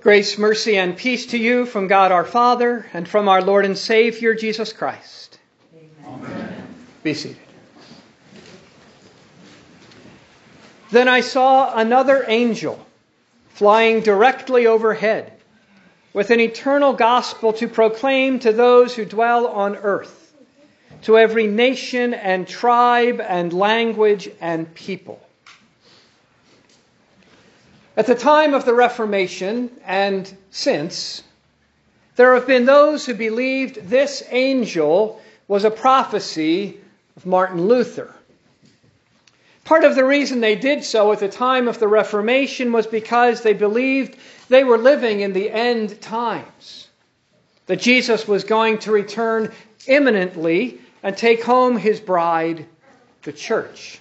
Grace, mercy, and peace to you from God our Father and from our Lord and Savior Jesus Christ. Amen. Be seated. Then I saw another angel flying directly overhead with an eternal gospel to proclaim to those who dwell on earth, to every nation and tribe and language and people. At the time of the Reformation and since, there have been those who believed this angel was a prophecy of Martin Luther. Part of the reason they did so at the time of the Reformation was because they believed they were living in the end times, that Jesus was going to return imminently and take home his bride, the church.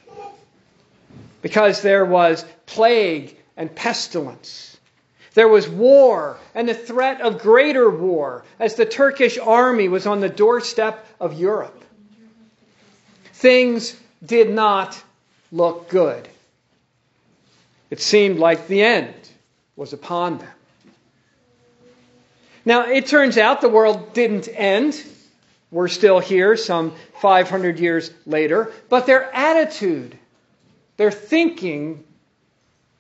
Because there was plague and pestilence. There was war and the threat of greater war as the Turkish army was on the doorstep of Europe. Things did not look good. It seemed like the end was upon them. Now, it turns out the world didn't end. We're still here some 500 years later, but their attitude, their thinking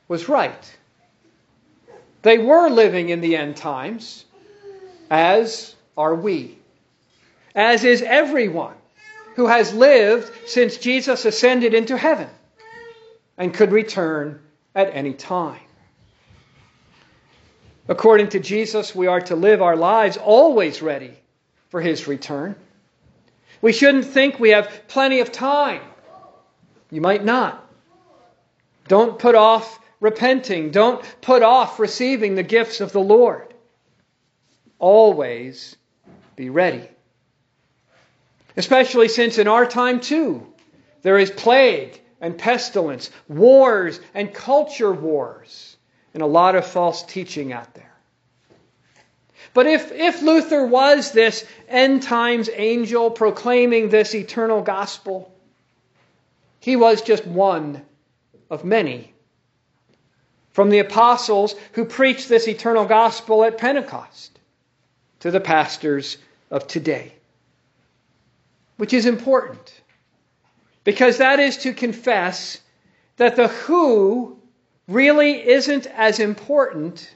was right. They were living in the end times, as are we, as is everyone who has lived since Jesus ascended into heaven and could return at any time. According to Jesus, we are to live our lives always ready for his return. We shouldn't think we have plenty of time. You might not. Don't put off repenting. Don't put off receiving the gifts of the Lord. Always be ready. Especially since in our time, too, there is plague and pestilence, wars and culture wars, and a lot of false teaching out there. But if, if Luther was this end times angel proclaiming this eternal gospel, he was just one of many from the apostles who preached this eternal gospel at Pentecost to the pastors of today. Which is important because that is to confess that the who really isn't as important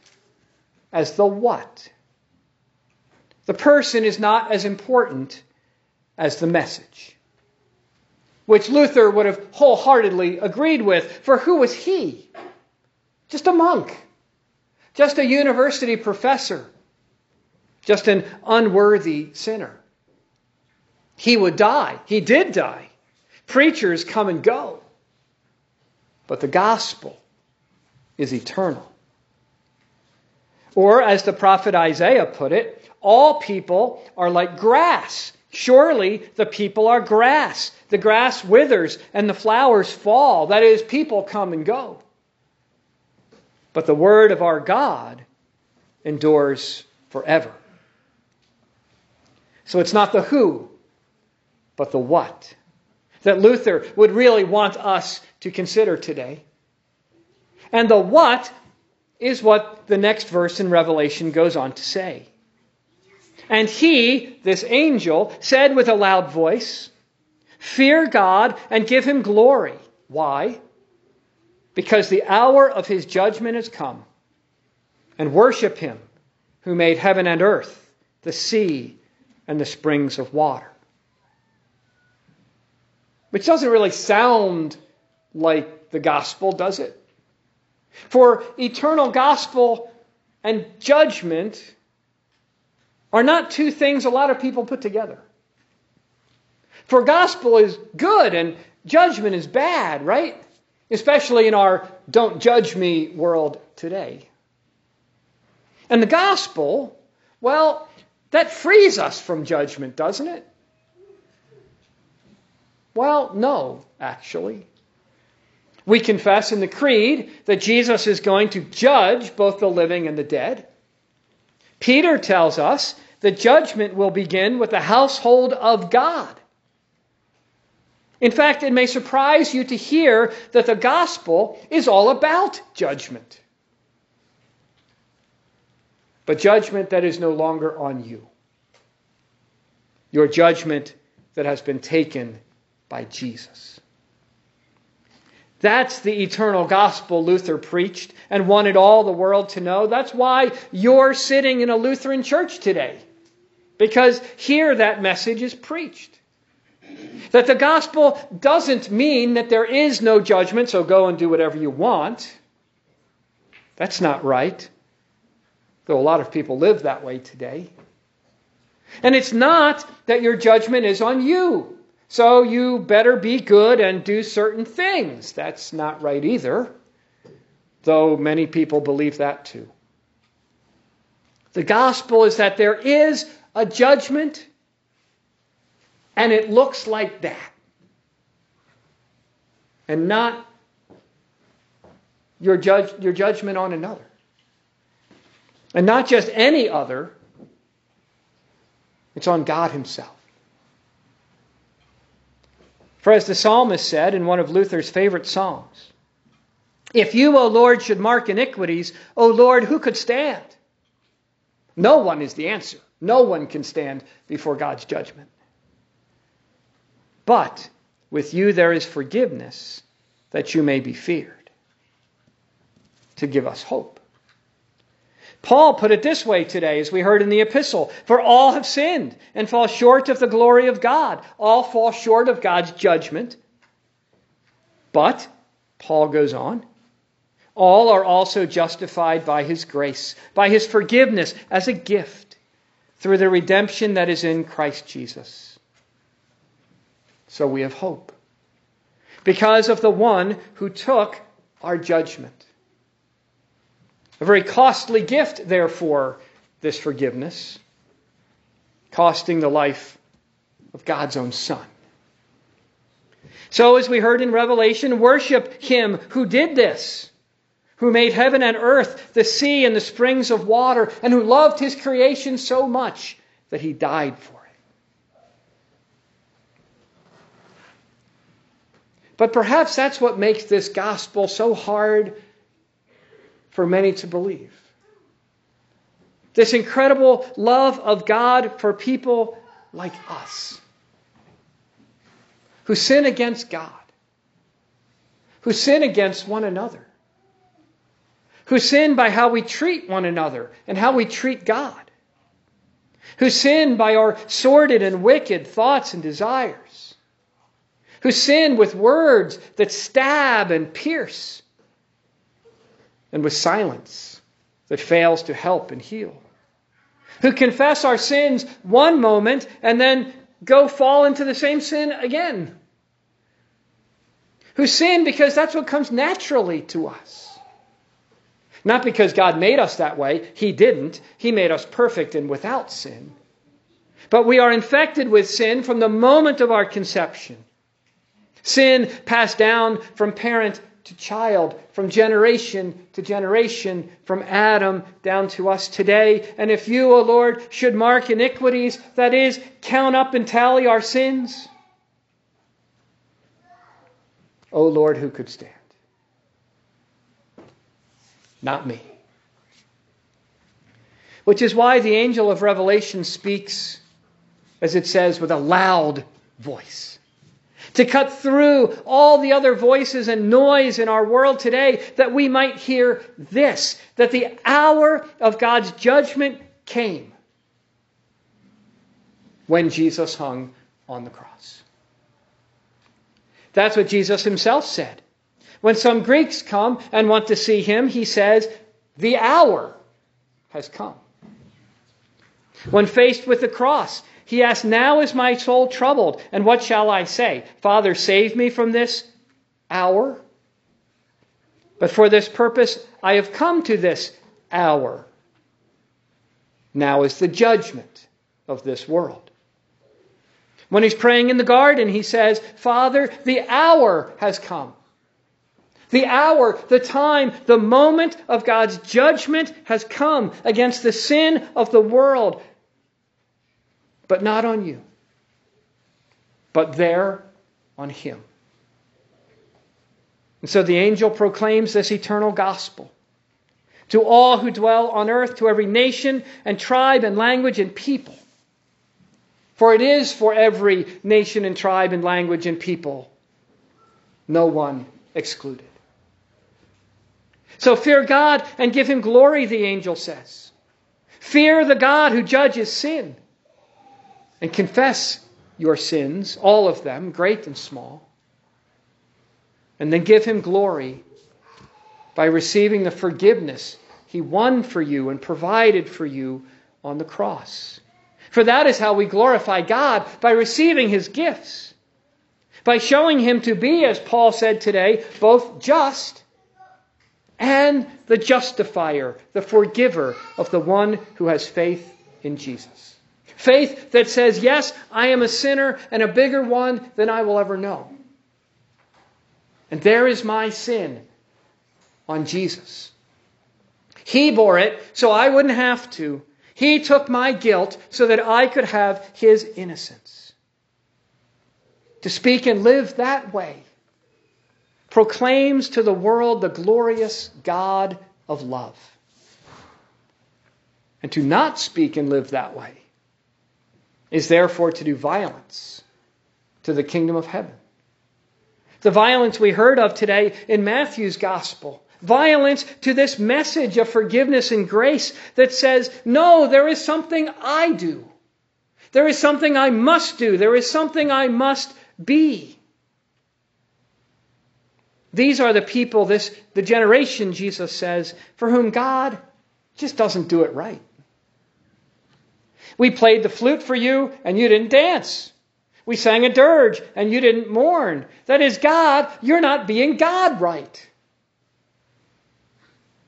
as the what. The person is not as important as the message, which Luther would have wholeheartedly agreed with, for who was he? Just a monk. Just a university professor. Just an unworthy sinner. He would die. He did die. Preachers come and go. But the gospel is eternal. Or, as the prophet Isaiah put it, all people are like grass. Surely the people are grass. The grass withers and the flowers fall. That is, people come and go. But the word of our God endures forever. So it's not the who, but the what that Luther would really want us to consider today. And the what is what the next verse in Revelation goes on to say. And he, this angel, said with a loud voice, Fear God and give him glory. Why? Because the hour of his judgment has come. And worship him who made heaven and earth, the sea, and the springs of water. Which doesn't really sound like the gospel, does it? For eternal gospel and judgment are not two things a lot of people put together. For gospel is good and judgment is bad, right? Especially in our don't judge me world today. And the gospel, well, that frees us from judgment, doesn't it? Well, no, actually. We confess in the Creed that Jesus is going to judge both the living and the dead. Peter tells us that judgment will begin with the household of God. In fact, it may surprise you to hear that the gospel is all about judgment. but judgment that is no longer on you. Your judgment that has been taken by Jesus. That's the eternal gospel Luther preached and wanted all the world to know. That's why you're sitting in a Lutheran church today. Because here that message is preached. That the gospel doesn't mean that there is no judgment, so go and do whatever you want. That's not right. Though a lot of people live that way today. And it's not that your judgment is on you. So you better be good and do certain things. That's not right either, though many people believe that too. The gospel is that there is a judgment, and it looks like that. And not your, judge, your judgment on another. And not just any other, it's on God Himself. For as the psalmist said in one of Luther's favorite songs, If you, O Lord, should mark iniquities, O Lord, who could stand? No one is the answer. No one can stand before God's judgment. But with you there is forgiveness that you may be feared, to give us hope. Paul put it this way today, as we heard in the epistle For all have sinned and fall short of the glory of God. All fall short of God's judgment. But, Paul goes on, all are also justified by his grace, by his forgiveness as a gift, through the redemption that is in Christ Jesus. So we have hope. Because of the one who took our judgment. A very costly gift, therefore, this forgiveness, costing the life of God's own Son. So, as we heard in Revelation, worship Him who did this, who made heaven and earth, the sea and the springs of water, and who loved His creation so much that He died for it. But perhaps that's what makes this gospel so hard for many to believe. This incredible love of God for people like us who sin against God, who sin against one another, who sin by how we treat one another and how we treat God, who sin by our sordid and wicked thoughts and desires, who sin with words that stab and pierce and with silence that fails to help and heal. Who confess our sins one moment and then go fall into the same sin again. Who sin because that's what comes naturally to us. Not because God made us that way, He didn't. He made us perfect and without sin. But we are infected with sin from the moment of our conception. Sin passed down from parent to child, from generation to generation, from Adam down to us today. And if you, O Lord, should mark iniquities, that is, count up and tally our sins, O Lord, who could stand? Not me. Which is why the angel of Revelation speaks, as it says, with a loud voice to cut through all the other voices and noise in our world today, that we might hear this that the hour of God's judgment came when Jesus hung on the cross. That's what Jesus himself said. When some Greeks come and want to see him, he says, The hour has come. When faced with the cross, he asked, Now is my soul troubled, and what shall I say? Father, save me from this hour. But for this purpose I have come to this hour. Now is the judgment of this world. When he's praying in the garden, he says, Father, the hour has come. The hour, the time, the moment of God's judgment has come against the sin of the world but not on you, but there on him. And so the angel proclaims this eternal gospel to all who dwell on earth, to every nation and tribe and language and people. For it is for every nation and tribe and language and people, no one excluded. So fear God and give him glory, the angel says. Fear the God who judges sin and confess your sins, all of them, great and small, and then give him glory by receiving the forgiveness he won for you and provided for you on the cross. For that is how we glorify God by receiving his gifts, by showing him to be, as Paul said today, both just and the justifier, the forgiver of the one who has faith in Jesus. Faith that says, Yes, I am a sinner and a bigger one than I will ever know. And there is my sin on Jesus. He bore it so I wouldn't have to. He took my guilt so that I could have his innocence. To speak and live that way proclaims to the world the glorious God of love. And to not speak and live that way is therefore to do violence to the kingdom of heaven. The violence we heard of today in Matthew's gospel violence to this message of forgiveness and grace that says, no, there is something I do. There is something I must do. There is something I must be. These are the people, this the generation, Jesus says, for whom God just doesn't do it right. We played the flute for you and you didn't dance. We sang a dirge and you didn't mourn. That is, God, you're not being God right.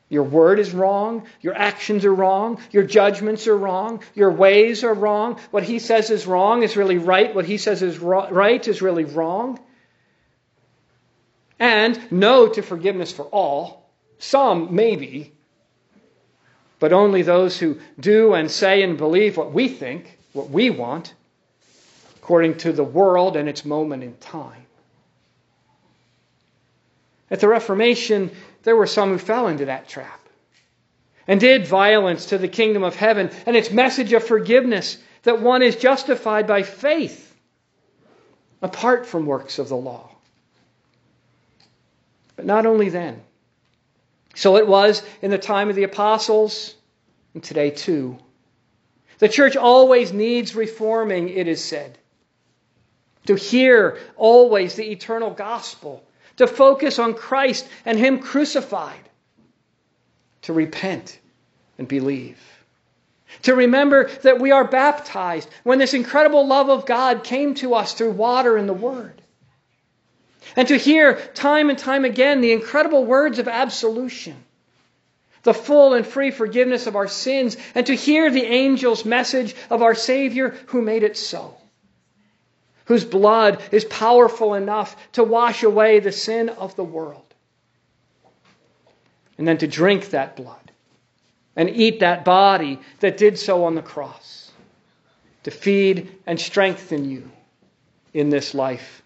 Your word is wrong. Your actions are wrong. Your judgments are wrong. Your ways are wrong. What he says is wrong is really right. What he says is right is really wrong. And no to forgiveness for all. Some, maybe. But only those who do and say and believe what we think, what we want, according to the world and its moment in time. At the Reformation, there were some who fell into that trap and did violence to the kingdom of heaven and its message of forgiveness that one is justified by faith apart from works of the law. But not only then. So it was in the time of the apostles, and today too. The church always needs reforming, it is said. To hear always the eternal gospel to focus on Christ and Him crucified, to repent and believe. To remember that we are baptized when this incredible love of God came to us through water and the Word. And to hear time and time again the incredible words of absolution, the full and free forgiveness of our sins, and to hear the angel's message of our Savior who made it so whose blood is powerful enough to wash away the sin of the world. And then to drink that blood and eat that body that did so on the cross, to feed and strengthen you in this life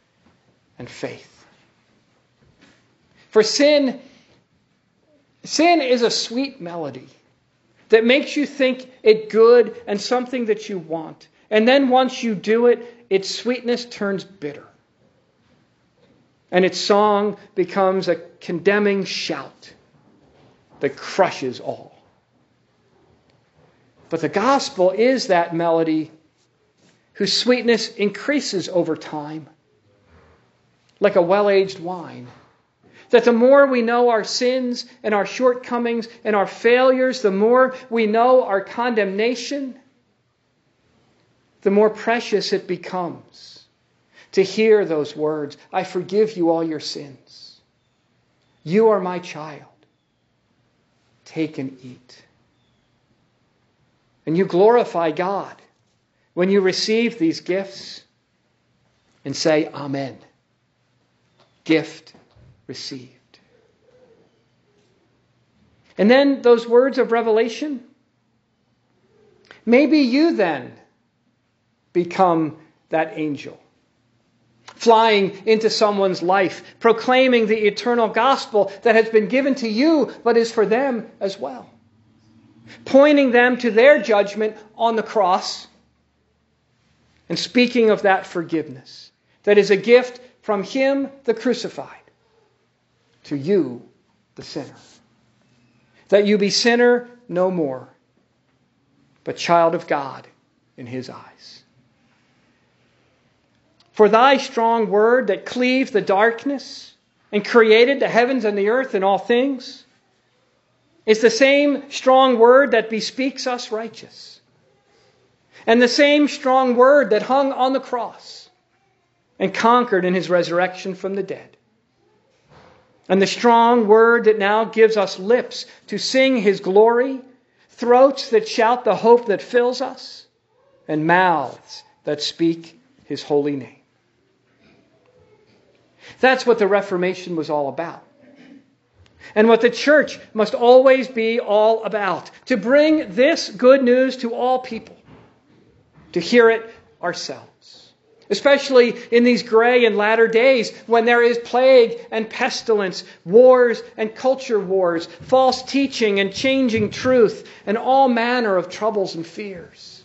and faith. For sin, sin is a sweet melody that makes you think it good and something that you want. And then once you do it, its sweetness turns bitter. And its song becomes a condemning shout that crushes all. But the gospel is that melody whose sweetness increases over time, like a well aged wine. That the more we know our sins and our shortcomings and our failures, the more we know our condemnation the more precious it becomes to hear those words I forgive you all your sins. You are my child. Take and eat. And you glorify God when you receive these gifts and say, Amen. Gift received. And then those words of revelation. Maybe you then become that angel. flying into someone's life, proclaiming the eternal gospel that has been given to you but is for them as well, pointing them to their judgment on the cross, and speaking of that forgiveness that is a gift from Him, the crucified, to you, the sinner. That you be sinner no more, but child of God in His eyes. For thy strong word that cleaved the darkness and created the heavens and the earth and all things is the same strong word that bespeaks us righteous. And the same strong word that hung on the cross and conquered in his resurrection from the dead. And the strong word that now gives us lips to sing his glory, throats that shout the hope that fills us, and mouths that speak his holy name. That's what the Reformation was all about. And what the church must always be all about to bring this good news to all people, to hear it ourselves. Especially in these gray and latter days when there is plague and pestilence, wars and culture wars, false teaching and changing truth, and all manner of troubles and fears.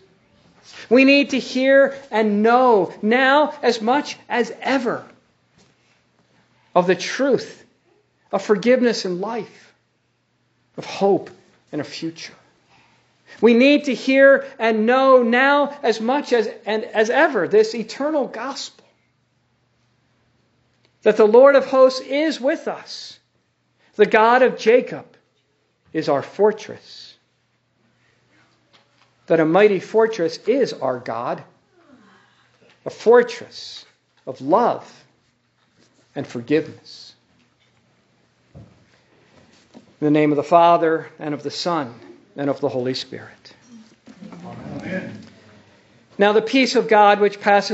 We need to hear and know now as much as ever of the truth, of forgiveness and life, of hope and a future. We need to hear and know now as much as, and as ever this eternal gospel that the Lord of hosts is with us. The God of Jacob is our fortress. That a mighty fortress is our God, a fortress of love and forgiveness. In the name of the Father, and of the Son, and of the Holy Spirit. Amen. Now, the peace of God, which passes